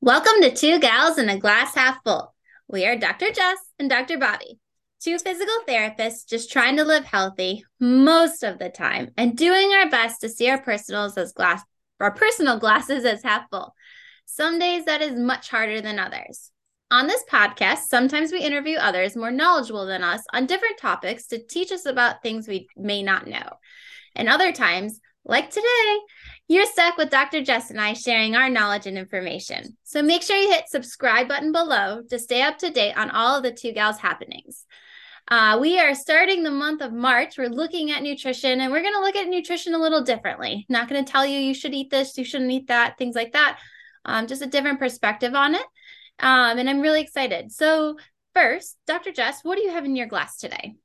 Welcome to Two Gals and a Glass Half Full. We are Dr. Jess and Dr. Bobbie, two physical therapists just trying to live healthy most of the time and doing our best to see our personals as glass our personal glasses as half full. Some days that is much harder than others. On this podcast, sometimes we interview others more knowledgeable than us on different topics to teach us about things we may not know. And other times, like today, you're stuck with Dr. Jess and I sharing our knowledge and information. So make sure you hit subscribe button below to stay up to date on all of the Two Gals happenings. Uh, we are starting the month of March. We're looking at nutrition and we're going to look at nutrition a little differently. Not going to tell you you should eat this, you shouldn't eat that, things like that. Um, just a different perspective on it. Um, and I'm really excited. So, first, Dr. Jess, what do you have in your glass today?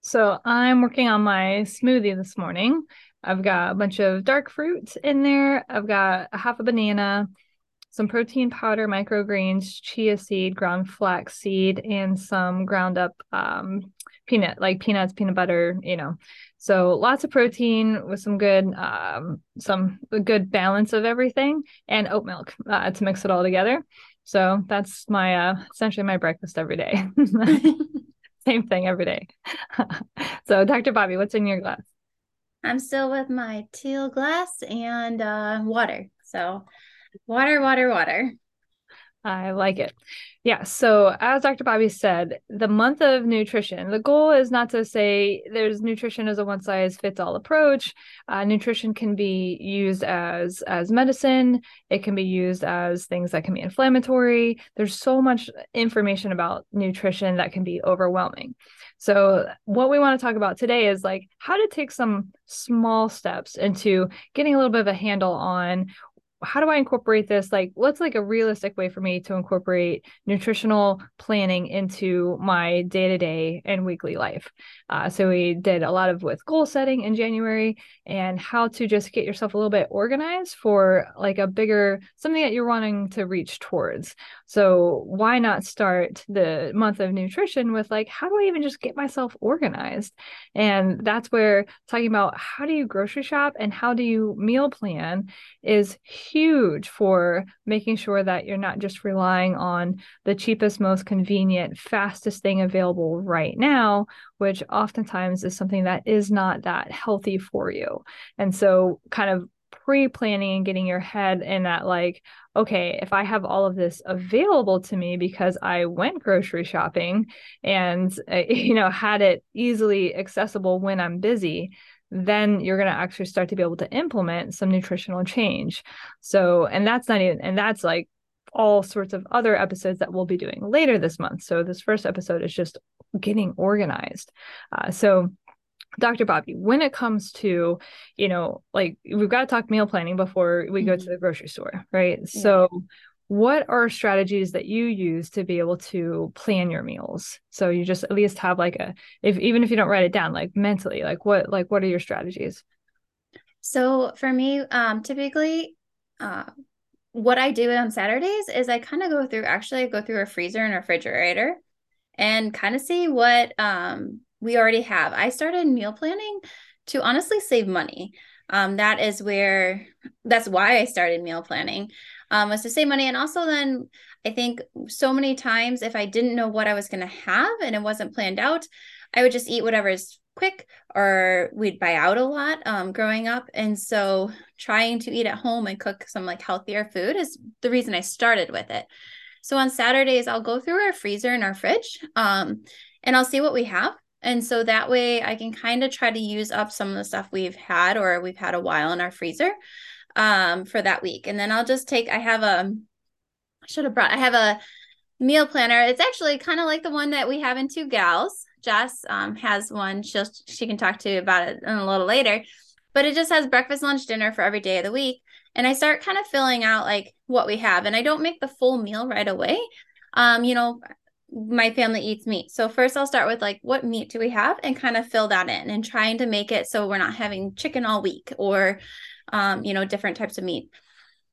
So, I'm working on my smoothie this morning. I've got a bunch of dark fruit in there. I've got a half a banana, some protein powder, microgreens, chia seed, ground flax seed, and some ground up um, peanut, like peanuts, peanut butter, you know. So lots of protein with some good, um, some good balance of everything, and oat milk uh, to mix it all together. So that's my uh, essentially my breakfast every day. Same thing every day. so, Dr. Bobbie, what's in your glass? I'm still with my teal glass and uh, water. So, water, water, water. I like it. Yeah. So, as Dr. Bobbie said, the month of nutrition, the goal is not to say there's nutrition as a one size fits all approach. Uh, nutrition can be used as as medicine. It can be used as things that can be inflammatory. There's so much information about nutrition that can be overwhelming. So, what we want to talk about today is like how to take some small steps into getting a little bit of a handle on how do I incorporate this? Like, what's like a realistic way for me to incorporate nutritional planning into my day to day and weekly life? Uh, so, we did a lot of with goal setting in January and how to just get yourself a little bit organized for like a bigger something that you're wanting to reach towards. So, why not start the month of nutrition with like, how do I even just get myself organized? And that's where talking about how do you grocery shop and how do you meal plan is huge for making sure that you're not just relying on the cheapest, most convenient, fastest thing available right now, which oftentimes is something that is not that healthy for you. And so, kind of pre-planning and getting your head in that like okay if i have all of this available to me because i went grocery shopping and uh, you know had it easily accessible when i'm busy then you're going to actually start to be able to implement some nutritional change. So, and that's not even, and that's like all sorts of other episodes that we'll be doing later this month. So, this first episode is just getting organized. Uh, so, Dr. Bobbie, when it comes to, you know, like we've got to talk meal planning before we mm-hmm. go to mm-hmm. the grocery store, right? Yeah. So, what are strategies that you use to be able to plan your meals so you just at least have like a if even if you don't write it down like mentally like what like what are your strategies so for me um typically uh what i do on saturdays is i kind of go through actually I go through a freezer and refrigerator and kind of see what um we already have i started meal planning to honestly save money um that is where that's why i started meal planning um, was to save money. And also, then I think so many times if I didn't know what I was going to have and it wasn't planned out, I would just eat whatever is quick or we'd buy out a lot um, growing up. And so trying to eat at home and cook some like healthier food is the reason I started with it. So on Saturdays, I'll go through our freezer and our fridge um, and I'll see what we have. And so that way I can kind of try to use up some of the stuff we've had or we've had a while in our freezer um, for that week. And then I'll just take, I have a, I should have brought, I have a meal planner. It's actually kind of like the one that we have in Two Gals. Jess um, has one. She'll, she can talk to you about it a little later, but it just has breakfast, lunch, dinner for every day of the week. And I start kind of filling out like what we have. And I don't make the full meal right away. Um, you know, my family eats meat. So first I'll start with like what meat do we have and kind of fill that in and trying to make it so we're not having chicken all week or um, you know, different types of meat,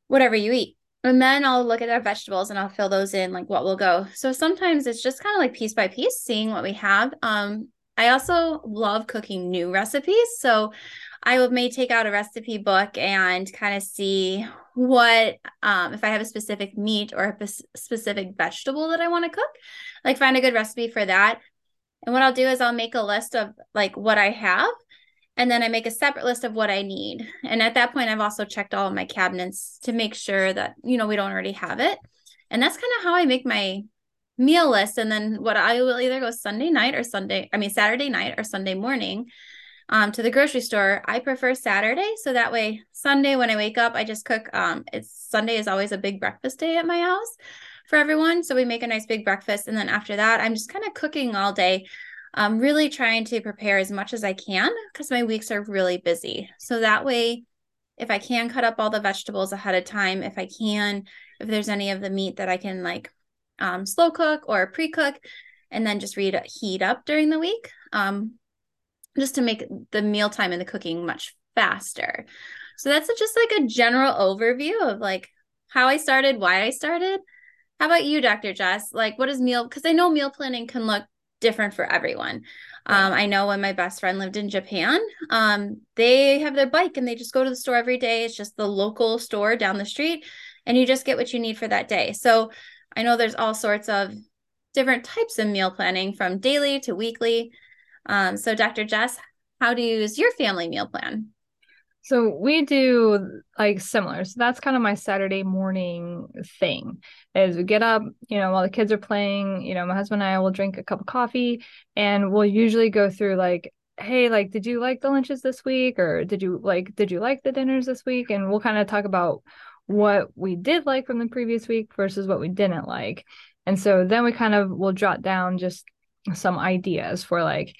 whatever you eat. And then I'll look at our vegetables and I'll fill those in like what will go. So sometimes it's just kind of like piece by piece, seeing what we have. Um, I also love cooking new recipes. So I may take out a recipe book and kind of see what um if I have a specific meat or a specific vegetable that I want to cook, like find a good recipe for that. And what I'll do is I'll make a list of like what I have and then I make a separate list of what I need. And at that point I've also checked all of my cabinets to make sure that you know we don't already have it. And that's kind of how I make my meal list and then what I will either go Sunday night or Sunday I mean Saturday night or Sunday morning um, to the grocery store. I prefer Saturday. So that way, Sunday when I wake up, I just cook. Um, it's Sunday is always a big breakfast day at my house for everyone. So we make a nice big breakfast. And then after that, I'm just kind of cooking all day. I'm really trying to prepare as much as I can because my weeks are really busy. So that way, if I can cut up all the vegetables ahead of time, if I can, if there's any of the meat that I can like um, slow cook or pre cook, and then just read heat up during the week. Um, just to make the mealtime and the cooking much faster. So that's just like a general overview of like how I started, why I started. How about you, Dr. Jess? Like, what is meal? Because I know meal planning can look different for everyone. Um, I know when my best friend lived in Japan, um, they have their bike and they just go to the store every day. It's just the local store down the street, and you just get what you need for that day. So I know there's all sorts of different types of meal planning from daily to weekly. Um, so, Dr. Jess, how do you use your family meal plan? So we do like similar. So that's kind of my Saturday morning thing. Is we get up, you know, while the kids are playing, you know, my husband and I will drink a cup of coffee and we'll usually go through like, hey, like did you like the lunches this week or did you like did you like the dinners this week? And we'll kind of talk about what we did like from the previous week versus what we didn't like. And so then we kind of will jot down just some ideas for like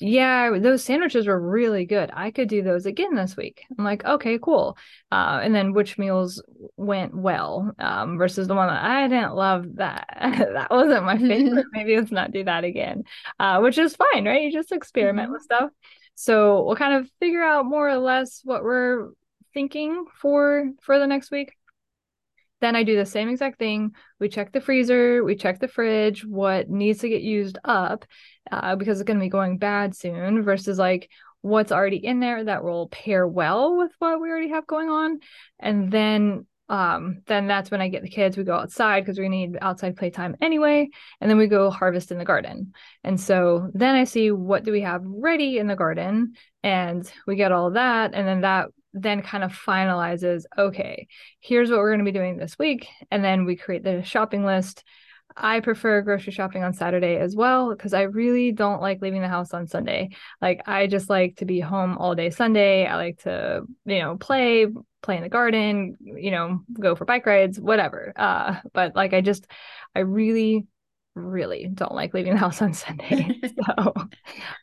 yeah those sandwiches were really good. I could do those again this week. I'm like okay cool. Uh, and then which meals went well um, versus the one that i didn't love that. That wasn't my favorite. Maybe let's not do that again. Uh, which is fine right? You just experiment mm-hmm. with stuff. So we'll kind of figure out more or less what we're thinking for for the next week then I do the same exact thing. We check the freezer, we check the fridge, what needs to get used up uh, because it's going to be going bad soon versus like what's already in there that will pair well with what we already have going on. And then um then that's when I get the kids we go outside because we need outside playtime anyway and then we go harvest in the garden. And so then I see what do we have ready in the garden and we get all that and then that then kind of finalizes okay here's what we're going to be doing this week and then we create the shopping list. I prefer grocery shopping on saturday as well because i really don't like leaving the house on sunday. Like i just like to be home all day sunday. I like to you know play play in the garden you know go for bike rides whatever. Uh but like i just i really really don't like leaving the house on Sunday. so,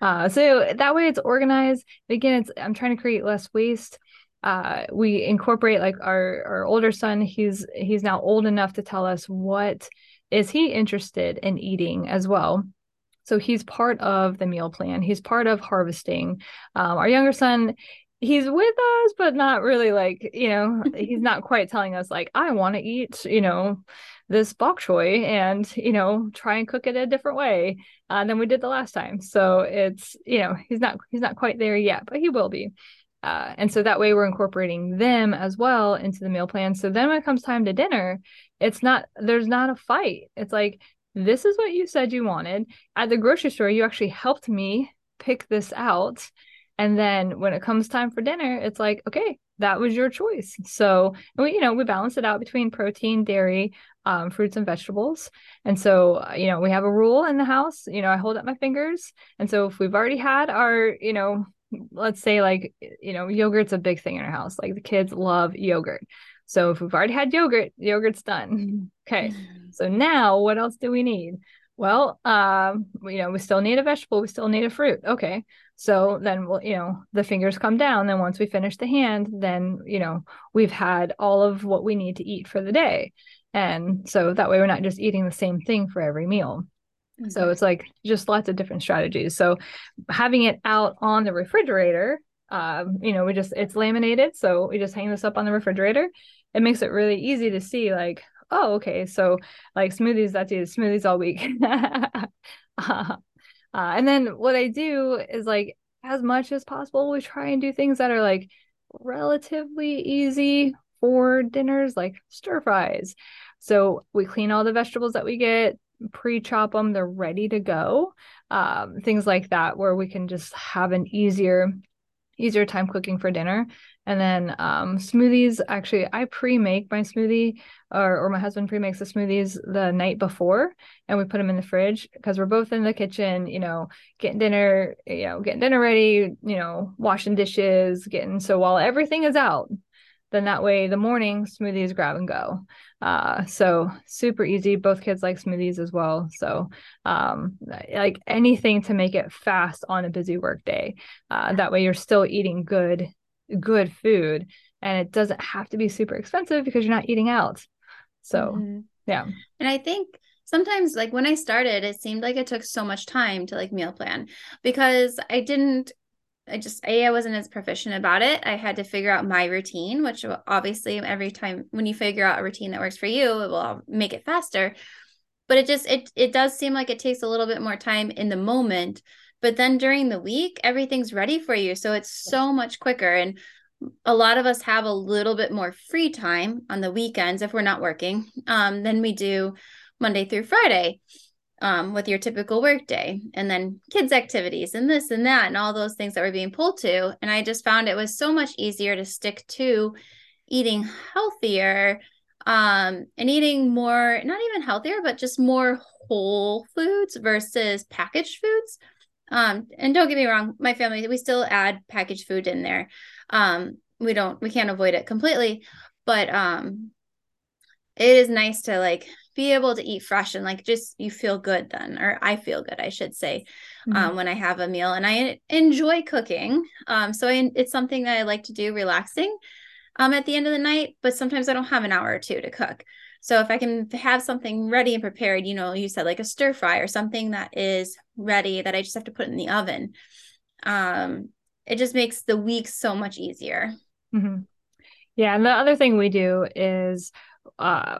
uh, so that way it's organized. Again, it's I'm trying to create less waste uh, we incorporate like our our older son he's he's now old enough to tell us what is he interested in eating as well. So he's part of the meal plan. He's part of harvesting. Um, our younger son he's with us but not really like you know he's not quite telling us like i want to eat you know this bok choy and you know try and cook it a different way uh, than we did the last time. So it's you know he's not he's not quite there yet but he will be uh, and so that way we're incorporating them as well into the meal plan. So then when it comes time to dinner, it's not, there's not a fight. It's like, this is what you said you wanted. At the grocery store, you actually helped me pick this out. And then when it comes time for dinner, it's like, okay, that was your choice. So, we, you know, we balance it out between protein, dairy, um, fruits, and vegetables. And so, uh, you know, we have a rule in the house, you know, I hold up my fingers. And so if we've already had our, you know, let's say like you know yogurt's a big thing in our house like the kids love yogurt. So if we've already had yogurt yogurt's done. Okay so now what else do we need? Well um you know we still need a vegetable we still need a fruit. Okay so then we'll you know the fingers come down then once we finish the hand then you know we've had all of what we need to eat for the day. And so that way we're not just eating the same thing for every meal Mm-hmm. So it's like just lots of different strategies. So having it out on the refrigerator, um, you know, we just it's laminated, so we just hang this up on the refrigerator. It makes it really easy to see, like, oh, okay, so like smoothies, that's it, smoothies all week. uh, and then what I do is like as much as possible, we try and do things that are like relatively easy for dinners, like stir fries. So we clean all the vegetables that we get, pre chop them, they're ready to go. Um, things like that, where we can just have an easier easier time cooking for dinner. And then um, smoothies, actually, I pre make my smoothie or, or my husband pre makes the smoothies the night before and we put them in the fridge because we're both in the kitchen, you know, getting dinner, you know, getting dinner ready, you know, washing dishes, getting so while everything is out, then that way the morning smoothies grab and go. Uh, so super easy. Both kids like smoothies as well. So um, like anything to make it fast on a busy work day. Uh, that way you're still eating good, good food and it doesn't have to be super expensive because you're not eating out. So mm-hmm. yeah. And I think sometimes like when I started, it seemed like it took so much time to like meal plan because I didn't I just a I wasn't as proficient about it. I had to figure out my routine, which obviously every time when you figure out a routine that works for you, it will make it faster. But it just it it does seem like it takes a little bit more time in the moment, but then during the week everything's ready for you, so it's so much quicker and a lot of us have a little bit more free time on the weekends if we're not working um, than we do Monday through Friday um, with your typical workday and then kids activities and this and that and all those things that we're being pulled to. And i just found it was so much easier to stick to eating healthier um, and eating more not even healthier but just more whole foods versus packaged foods. Um, and don't get me wrong my family we still add packaged food in there. Um, we don't we can't avoid it completely but um it is nice to like be able to eat fresh and like just you feel good then or i feel good i should say mm-hmm. um, when i have a meal and i enjoy cooking um, so I, it's something that i like to do relaxing um, at the end of the night but sometimes i don't have an hour or two to cook so if i can have something ready and prepared you know you said like a stir fry or something that is ready that i just have to put in the oven um, it just makes the week so much easier mm-hmm. yeah and the other thing we do is uh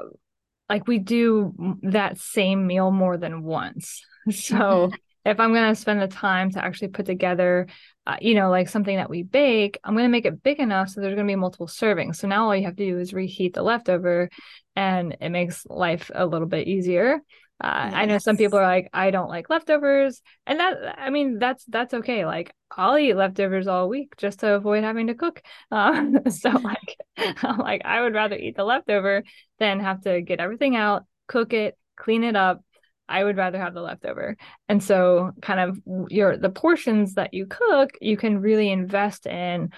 like we do that same meal more than once. So mm-hmm. if I'm going to spend the time to actually put together, uh, you know, like something that we bake, I'm going to make it big enough so there's going to be multiple servings. So now all you have to do is reheat the leftover and it makes life a little bit easier. Uh, yes. I know some people are like, I don't like leftovers, and that I mean that's that's okay. Like I'll eat leftovers all week just to avoid having to cook. Um, so like, I'm like I would rather eat the leftover than have to get everything out, cook it, clean it up. I would rather have the leftover. And so kind of your the portions that you cook, you can really invest in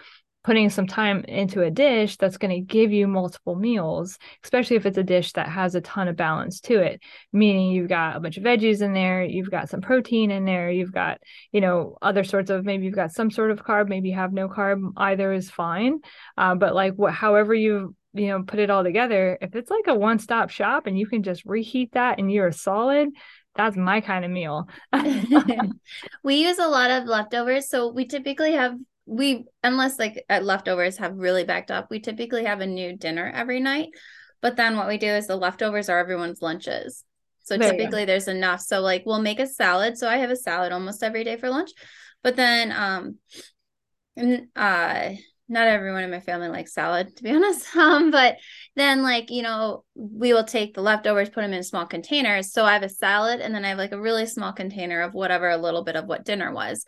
putting some time into a dish that's going to give you multiple meals, especially if it's a dish that has a ton of balance to it, meaning you've got a bunch of veggies in there, you've got some protein in there, you've got, you know, other sorts of maybe you've got some sort of carb, maybe you have no carb, either is fine. Uh, but like what, however you you know put it all together if it's like a one-stop shop and you can just reheat that and you're solid that's my kind of meal. we use a lot of leftovers. So we typically have we unless like leftovers have really backed up we typically have a new dinner every night but then what we do is the leftovers are everyone's lunches. So there typically there's enough. So like we'll make a salad. So i have a salad almost every day for lunch but then um and uh not everyone in my family likes salad to be honest um but then like you know we will take the leftovers put them in small containers. So i have a salad and then i have like a really small container of whatever a little bit of what dinner was.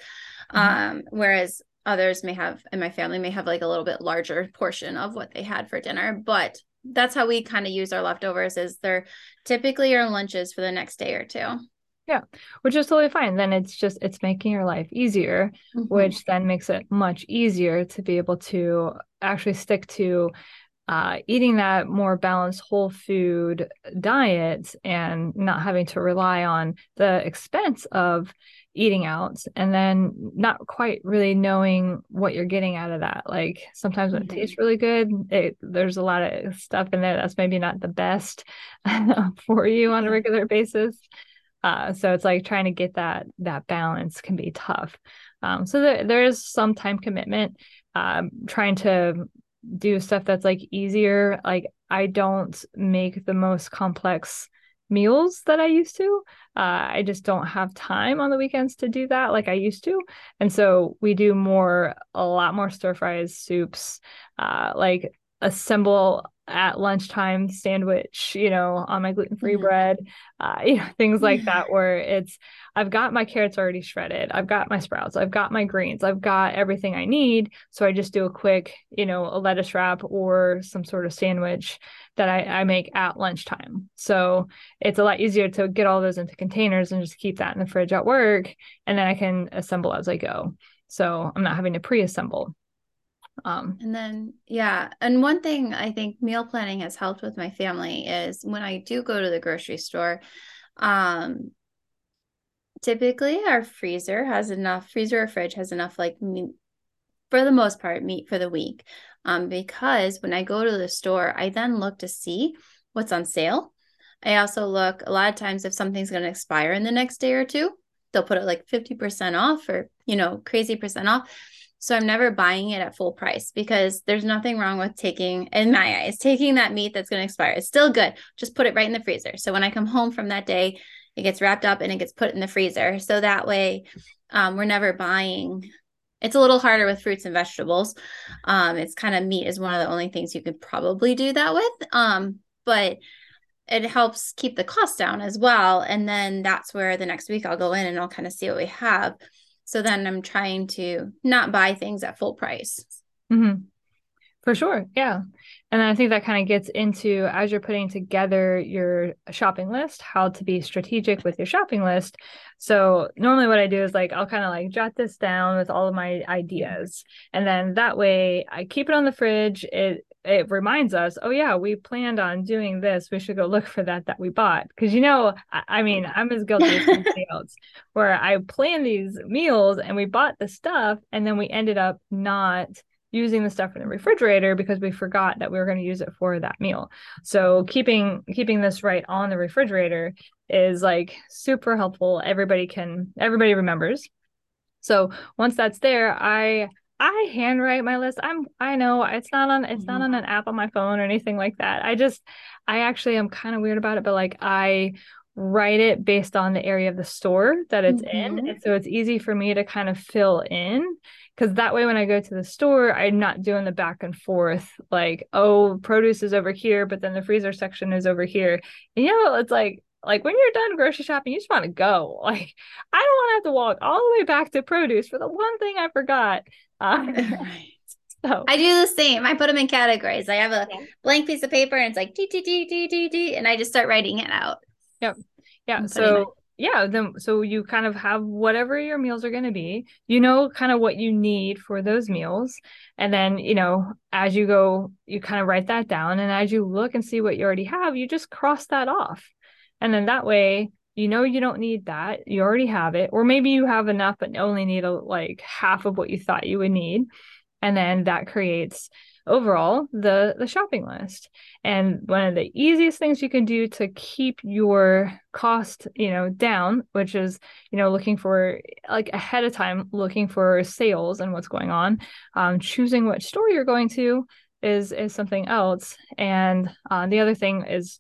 Mm-hmm. um whereas others may have and my family may have like a little bit larger portion of what they had for dinner but that's how we kind of use our leftovers is they're typically our lunches for the next day or two yeah which is totally fine then it's just it's making your life easier mm-hmm. which then makes it much easier to be able to actually stick to uh, eating that more balanced whole food diet and not having to rely on the expense of eating out and then not quite really knowing what you're getting out of that. Like sometimes when mm-hmm. it tastes really good it, there's a lot of stuff in there that's maybe not the best for you on a regular basis. Uh, so it's like trying to get that that balance can be tough. Um, so there, there is some time commitment um, trying to do stuff that's like easier like i don't make the most complex meals that I used to. Uh, I just don't have time on the weekends to do that like I used to. And so we do more, a lot more stir fries, soups. Uh, like assemble at lunchtime sandwich, you know, on my gluten free mm-hmm. bread, uh, you know, things like that, where it's, I've got my carrots already shredded, I've got my sprouts, I've got my greens, I've got everything I need. So I just do a quick, you know, a lettuce wrap or some sort of sandwich that I, I make at lunchtime. So it's a lot easier to get all those into containers and just keep that in the fridge at work. And then I can assemble as I go. So I'm not having to pre assemble. Um, and then, yeah. And one thing I think meal planning has helped with my family is when I do go to the grocery store, um, typically our freezer has enough, freezer or fridge has enough, like, meat, for the most part, meat for the week. Um, because when I go to the store, I then look to see what's on sale. I also look a lot of times if something's going to expire in the next day or two, they'll put it like 50% off or, you know, crazy percent off. So I'm never buying it at full price because there's nothing wrong with taking, in my eyes, taking that meat that's going to expire. It's still good. Just put it right in the freezer. So when I come home from that day, it gets wrapped up and it gets put in the freezer. So that way, um, we're never buying. It's a little harder with fruits and vegetables. Um, it's kind of meat is one of the only things you could probably do that with. Um, but it helps keep the cost down as well. And then that's where the next week I'll go in and I'll kind of see what we have. So then I'm trying to not buy things at full price. Mm-hmm. For sure. Yeah. And I think that kind of gets into as you're putting together your shopping list, how to be strategic with your shopping list. So normally what I do is like I'll kind of like jot this down with all of my ideas. And then that way I keep it on the fridge. It it reminds us, oh yeah, we planned on doing this. We should go look for that that we bought. Because you know, I, I, mean, I'm as guilty as anybody else, where I plan these meals and we bought the stuff, and then we ended up not using the stuff in the refrigerator because we forgot that we were going to use it for that meal. So keeping keeping this right on the refrigerator is like super helpful. Everybody can everybody remembers. So once that's there, I I handwrite my list. I'm I know it's not on it's mm-hmm. not on an app on my phone or anything like that. I just I actually am kind of weird about it, but like I write it based on the area of the store that it's mm-hmm. in. And so it's easy for me to kind of fill in because that way when I go to the store, I'm not doing the back and forth like, oh, produce is over here, but then the freezer section is over here. And you know, it's like like when you're done grocery shopping, you just want to go. Like I don't want to have to walk all the way back to produce for the one thing I forgot. Uh, so I do the same. I put them in categories. I have a yeah. blank piece of paper and it's like D D D D D D, and I just start writing it out. Yep. Yeah. So yeah, then so you kind of have whatever your meals are going to be. You know, kind of what you need for those meals, and then you know as you go, you kind of write that down, and as you look and see what you already have, you just cross that off, and then that way you know you don't need that you already have it or maybe you have enough but only need a, like half of what you thought you would need. And then that creates overall the the shopping list. And one of the easiest things you can do to keep your cost you know down which is you know looking for like ahead of time looking for sales and what's going on um, choosing which store you're going to is is something else. And uh, the other thing is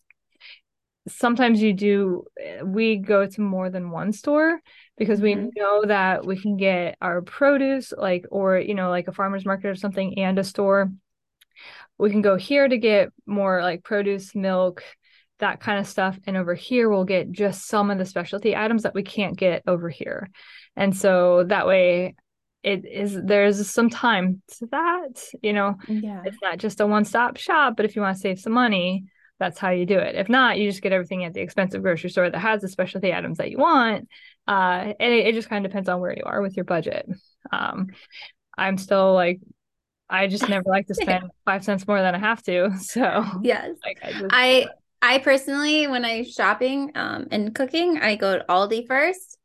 sometimes you do we go to more than one store because mm-hmm. we know that we can get our produce like or you know like a farmers market or something and a store. We can go here to get more like produce milk that kind of stuff and over here we'll get just some of the specialty items that we can't get over here. And so that way it is there's some time to that you know? Yeah. It's not just a one-stop shop but if you want to save some money that's how you do it. If not, you just get everything at the expensive grocery store that has the specialty items that you want. Uh, and it, it just kind of depends on where you are with your budget. Um, I'm still like, I just never like to spend five cents more than I have to. So yes, like I, just, I I personally, when I'm shopping um, and cooking, I go to Aldi first.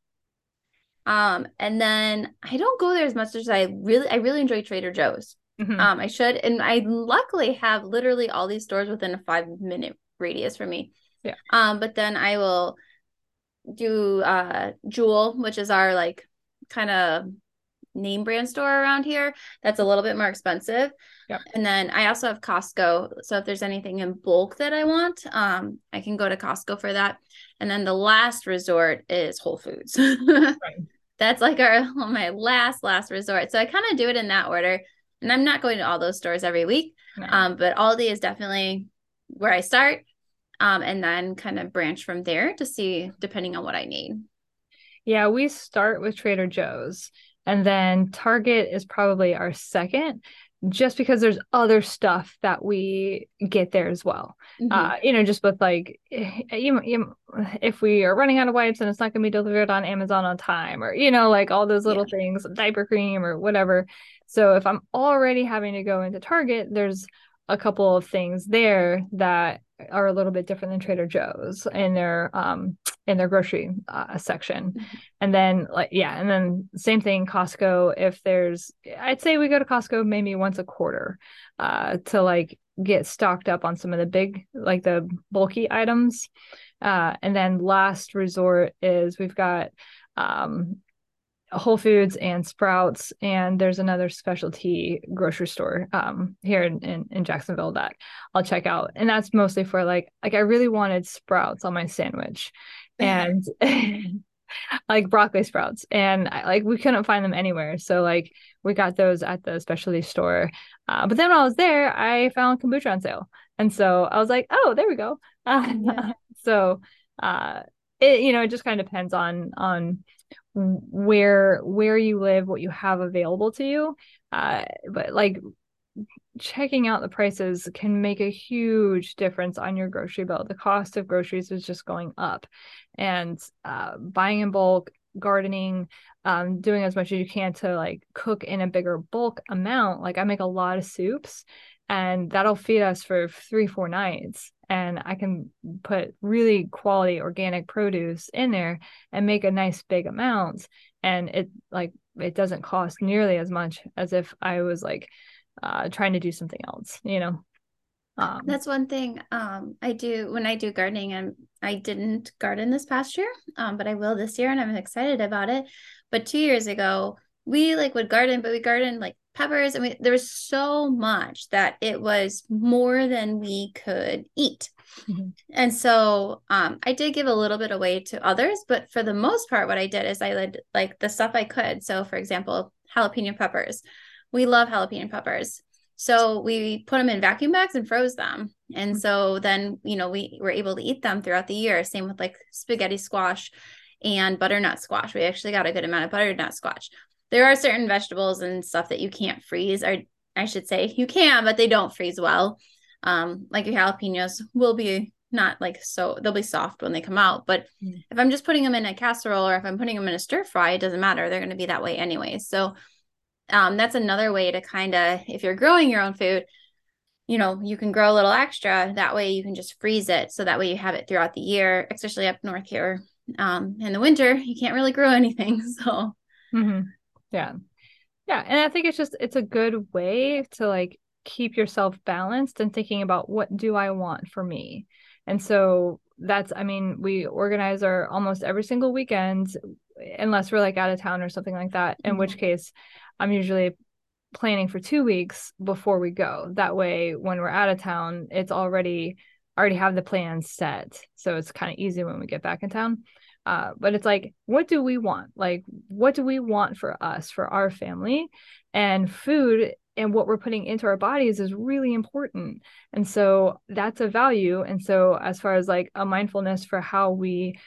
Um, and then I don't go there as much as I really, I really enjoy Trader Joe's. Mm-hmm. Um, I should, and I luckily have literally all these stores within a five minute radius for me. Yeah. Um, but then I will do uh Jewel, which is our like kind of name brand store around here. That's a little bit more expensive. Yeah. And then I also have Costco. So if there's anything in bulk that I want, um, I can go to Costco for that. And then the last resort is Whole Foods. right. That's like our my last last resort. So I kind of do it in that order. And I'm not going to all those stores every week, no. um, but Aldi is definitely where I start. Um, and then kind of branch from there to see depending on what I need. Yeah, we start with Trader Joe's and then Target is probably our second just because there's other stuff that we get there as well. Mm-hmm. Uh, you know, just with like, eh, you, you, if we are running out of wipes and it's not going to be delivered on Amazon on time, or you know, like all those little yeah. things, diaper cream or whatever. So if I'm already having to go into Target, there's a couple of things there that are a little bit different than Trader Joe's in their um in their grocery uh, section. Mm-hmm. And then like yeah, and then same thing Costco if there's I'd say we go to Costco maybe once a quarter uh to like get stocked up on some of the big like the bulky items. Uh and then last resort is we've got um Whole Foods and Sprouts, and there's another specialty grocery store um, here in, in, in Jacksonville that I'll check out, and that's mostly for like like I really wanted Sprouts on my sandwich, and like broccoli sprouts, and I, like we couldn't find them anywhere, so like we got those at the specialty store. Uh, but then when I was there, I found kombucha on sale, and so I was like, oh, there we go. Uh, yeah. so uh, it you know it just kind of depends on on where where you live what you have available to you uh, but like checking out the prices can make a huge difference on your grocery bill. The cost of groceries is just going up. And uh, buying in bulk gardening um, doing as much as you can to like cook in a bigger bulk amount. Like i make a lot of soups and that'll feed us for three four nights. And i can put really quality organic produce in there and make a nice big amount. And it like it doesn't cost nearly as much as if i was like uh trying to do something else you know? Um, that's one thing um i do when i do gardening and i didn't garden this past year um but i will this year and i'm excited about it. But two years ago we like would garden but we garden like peppers. I mean, there was so much that it was more than we could eat. Mm-hmm. And so um, I did give a little bit away to others, but for the most part, what I did is I did like the stuff I could. So, for example, jalapeno peppers. We love jalapeno peppers. So we put them in vacuum bags and froze them. And mm-hmm. so then, you know, we were able to eat them throughout the year. Same with like spaghetti squash and butternut squash. We actually got a good amount of butternut squash there are certain vegetables and stuff that you can't freeze or I should say you can, but they don't freeze well. Um, like your jalapenos will be not like so they'll be soft when they come out. But mm. if I'm just putting them in a casserole or if I'm putting them in a stir fry, it doesn't matter. They're going to be that way anyway. So um, that's another way to kind of if you're growing your own food, you know, you can grow a little extra. That way you can just freeze it. So that way you have it throughout the year, especially up north here. Um, in the winter, you can't really grow anything. So mm-hmm. Yeah. Yeah. And I think it's just, it's a good way to like keep yourself balanced and thinking about what do I want for me. And so that's, I mean, we organize our almost every single weekend, unless we're like out of town or something like that, in mm-hmm. which case I'm usually planning for two weeks before we go. That way, when we're out of town, it's already already have the plans set. So it's kind of easy when we get back in town. Uh, but it's like, what do we want? Like, what do we want for us, for our family? And food and what we're putting into our bodies is really important. And so that's a value. And so, as far as like a mindfulness for how we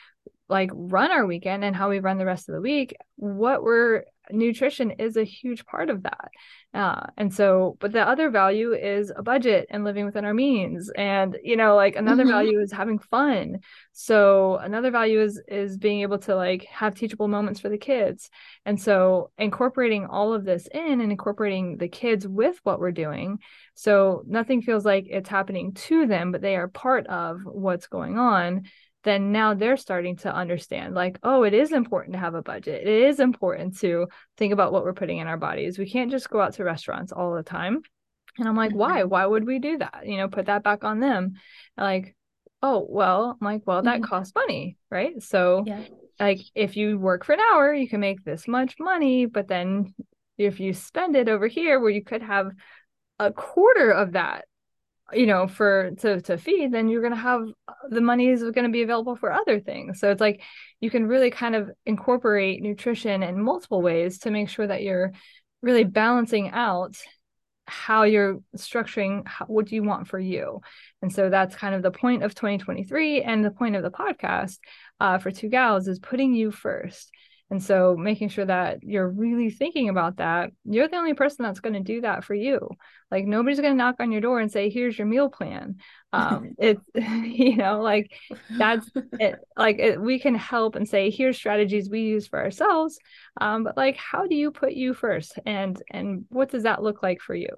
like run our weekend and how we run the rest of the week, what we're nutrition is a huge part of that. Uh, and so, but the other value is a budget and living within our means. And, you know, like another mm-hmm. value is having fun. So another value is, is being able to like have teachable moments for the kids. And so incorporating all of this in and incorporating the kids with what we're doing. So nothing feels like it's happening to them, but they are part of what's going on then now they're starting to understand like oh it is important to have a budget. It is important to think about what we're putting in our bodies. We can't just go out to restaurants all the time. And i'm like mm-hmm. why why would we do that? You know put that back on them. Like oh well i'm like well that mm-hmm. costs money right? So yeah. like if you work for an hour you can make this much money but then if you spend it over here where you could have a quarter of that you know for to to feed then you're going to have the money is going to be available for other things. So it's like you can really kind of incorporate nutrition in multiple ways to make sure that you're really balancing out how you're structuring how, what do you want for you. And so that's kind of the point of 2023 and the point of the podcast uh, for two gals is putting you first and so making sure that you're really thinking about that, you're the only person that's going to do that for you. Like nobody's going to knock on your door and say, here's your meal plan. Um, it's, you know, like that's it. Like it, we can help and say, here's strategies we use for ourselves. Um, but like, how do you put you first? And, and what does that look like for you?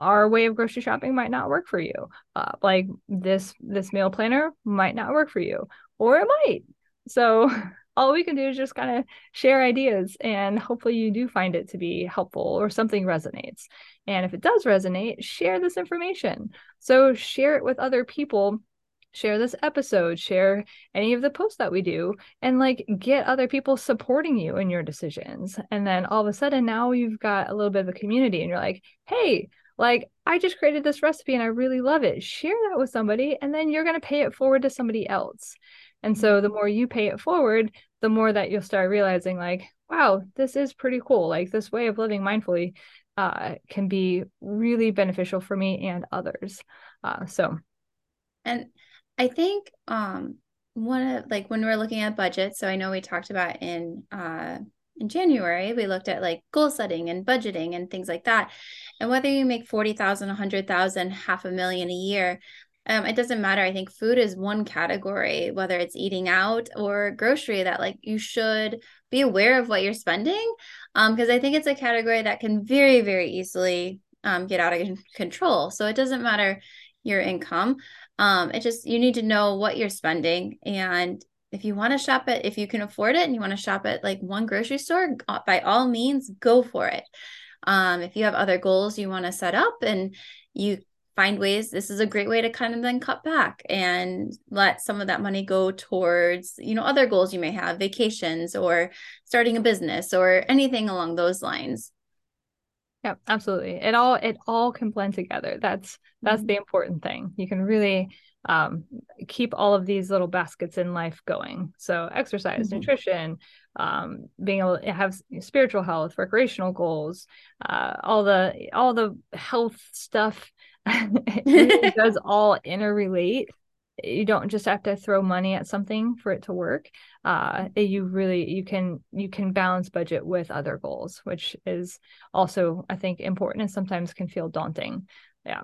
Our way of grocery shopping might not work for you. Uh, like this, this meal planner might not work for you, or it might. So all we can do is just kind of share ideas and hopefully you do find it to be helpful or something resonates. And if it does resonate, share this information. So share it with other people share this episode, share any of the posts that we do, and like get other people supporting you in your decisions. And then all of a sudden, now you've got a little bit of a community, and you're like, hey, like I just created this recipe and I really love it. Share that with somebody, and then you're going to pay it forward to somebody else. And so the more you pay it forward, the more that you'll start realizing like, wow, this is pretty cool. Like this way of living mindfully uh, can be really beneficial for me and others. Uh, so, and I think um, one of like when we're looking at budget, so I know we talked about in uh, in January, we looked at like goal setting and budgeting and things like that. And whether you make 40,000, 100,000, half a million a year, um, it doesn't matter. I think food is one category, whether it's eating out or grocery, that like you should be aware of what you're spending. Um, because I think it's a category that can very, very easily um get out of control. So it doesn't matter your income. Um, it just you need to know what you're spending. And if you want to shop it, if you can afford it and you want to shop at like one grocery store, uh, by all means, go for it. Um, if you have other goals you want to set up and you find ways this is a great way to kind of then cut back and let some of that money go towards you know other goals you may have vacations or starting a business or anything along those lines. Yeah absolutely. It all it all can blend together. That's that's mm-hmm. the important thing. You can really um, keep all of these little baskets in life going. So exercise mm-hmm. nutrition um, being able to have spiritual health recreational goals uh, all the all the health stuff it does all interrelate you don't just have to throw money at something for it to work uh you really you can you can balance budget with other goals which is also i think important and sometimes can feel daunting yeah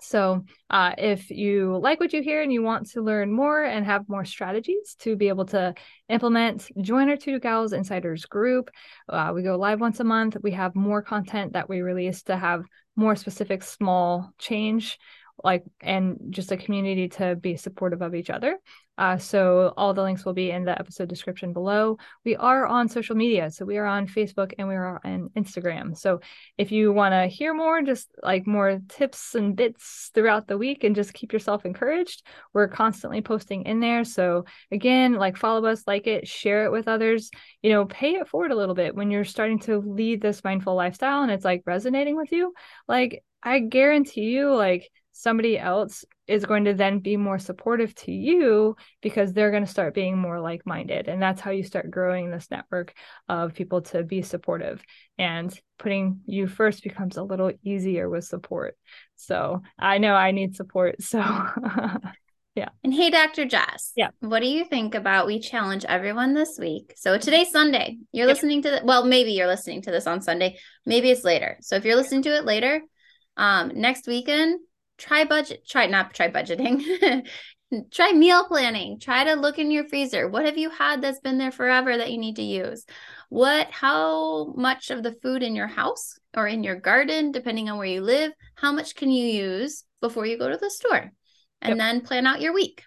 so, uh, if you like what you hear and you want to learn more and have more strategies to be able to implement, join our Two Gals Insiders group. Uh, we go live once a month. We have more content that we release to have more specific small change like and just a community to be supportive of each other uh, so all the links will be in the episode description below. We are on social media. So we are on facebook and we are on instagram. So if you want to hear more just like more tips and bits throughout the week and just keep yourself encouraged we're constantly posting in there. So again like follow us like it share it with others. You know pay it forward a little bit when you're starting to lead this mindful lifestyle and it's like resonating with you. Like i guarantee you like somebody else is going to then be more supportive to you because they're going to start being more like minded. And that's how you start growing this network of people to be supportive. And putting you first becomes a little easier with support. So I know I need support. So. yeah. And hey, Dr. Jess. Yeah. What do you think about we challenge everyone this week? So today's Sunday. You're listening to the, well, maybe you're listening to this on Sunday. Maybe it's later. So if you're listening to it later, um, next weekend, try budget try not try budgeting try meal planning. Try to look in your freezer. What have you had that's been there forever that you need to use? What how much of the food in your house or in your garden depending on where you live how much can you use before you go to the store? And yep. then plan out your week.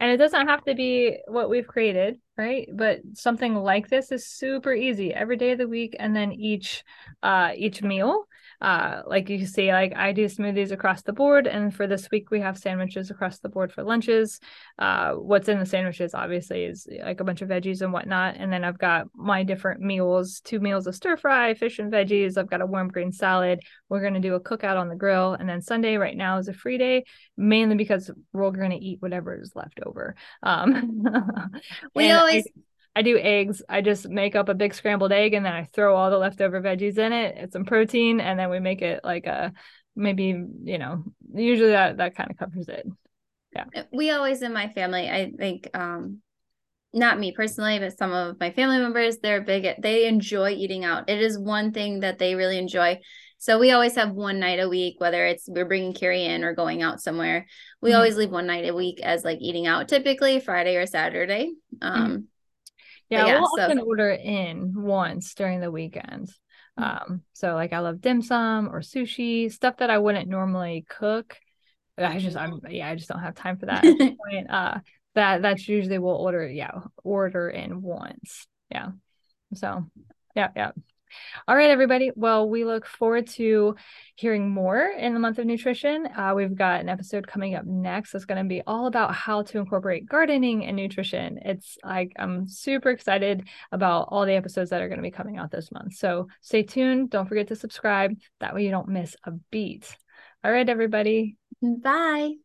And it doesn't have to be what we've created right? But something like this is super easy. Every day of the week and then each uh each meal uh, like you see, like I do smoothies across the board, and for this week we have sandwiches across the board for lunches. Uh, what's in the sandwiches obviously is like a bunch of veggies and whatnot, and then I've got my different meals: two meals of stir fry, fish and veggies. I've got a warm green salad. We're gonna do a cookout on the grill, and then Sunday right now is a free day, mainly because we're gonna eat whatever is left over. Um, we always. I, I do eggs. I just make up a big scrambled egg and then I throw all the leftover veggies in it. It's some protein, and then we make it like a maybe you know usually that that kind of covers it. Yeah. We always in my family, I think, um, not me personally, but some of my family members, they're big. At, they enjoy eating out. It is one thing that they really enjoy. So we always have one night a week, whether it's we're bringing carry in or going out somewhere. We mm-hmm. always leave one night a week as like eating out, typically Friday or Saturday. Mm-hmm. Um, mm-hmm. Yeah, yeah, we'll so. often order in once during the weekend. Mm-hmm. Um, so like I love dim sum or sushi, stuff that I wouldn't normally cook. I just I'm yeah, I just don't have time for that point. Uh that that's usually we'll order, yeah, order in once. Yeah. So yeah, yeah. All right, everybody. Well, we look forward to hearing more in the month of nutrition. Uh, we've got an episode coming up next that's going to be all about how to incorporate gardening and nutrition. It's like I'm super excited about all the episodes that are going to be coming out this month. So stay tuned. Don't forget to subscribe. That way you don't miss a beat. All right, everybody. Bye.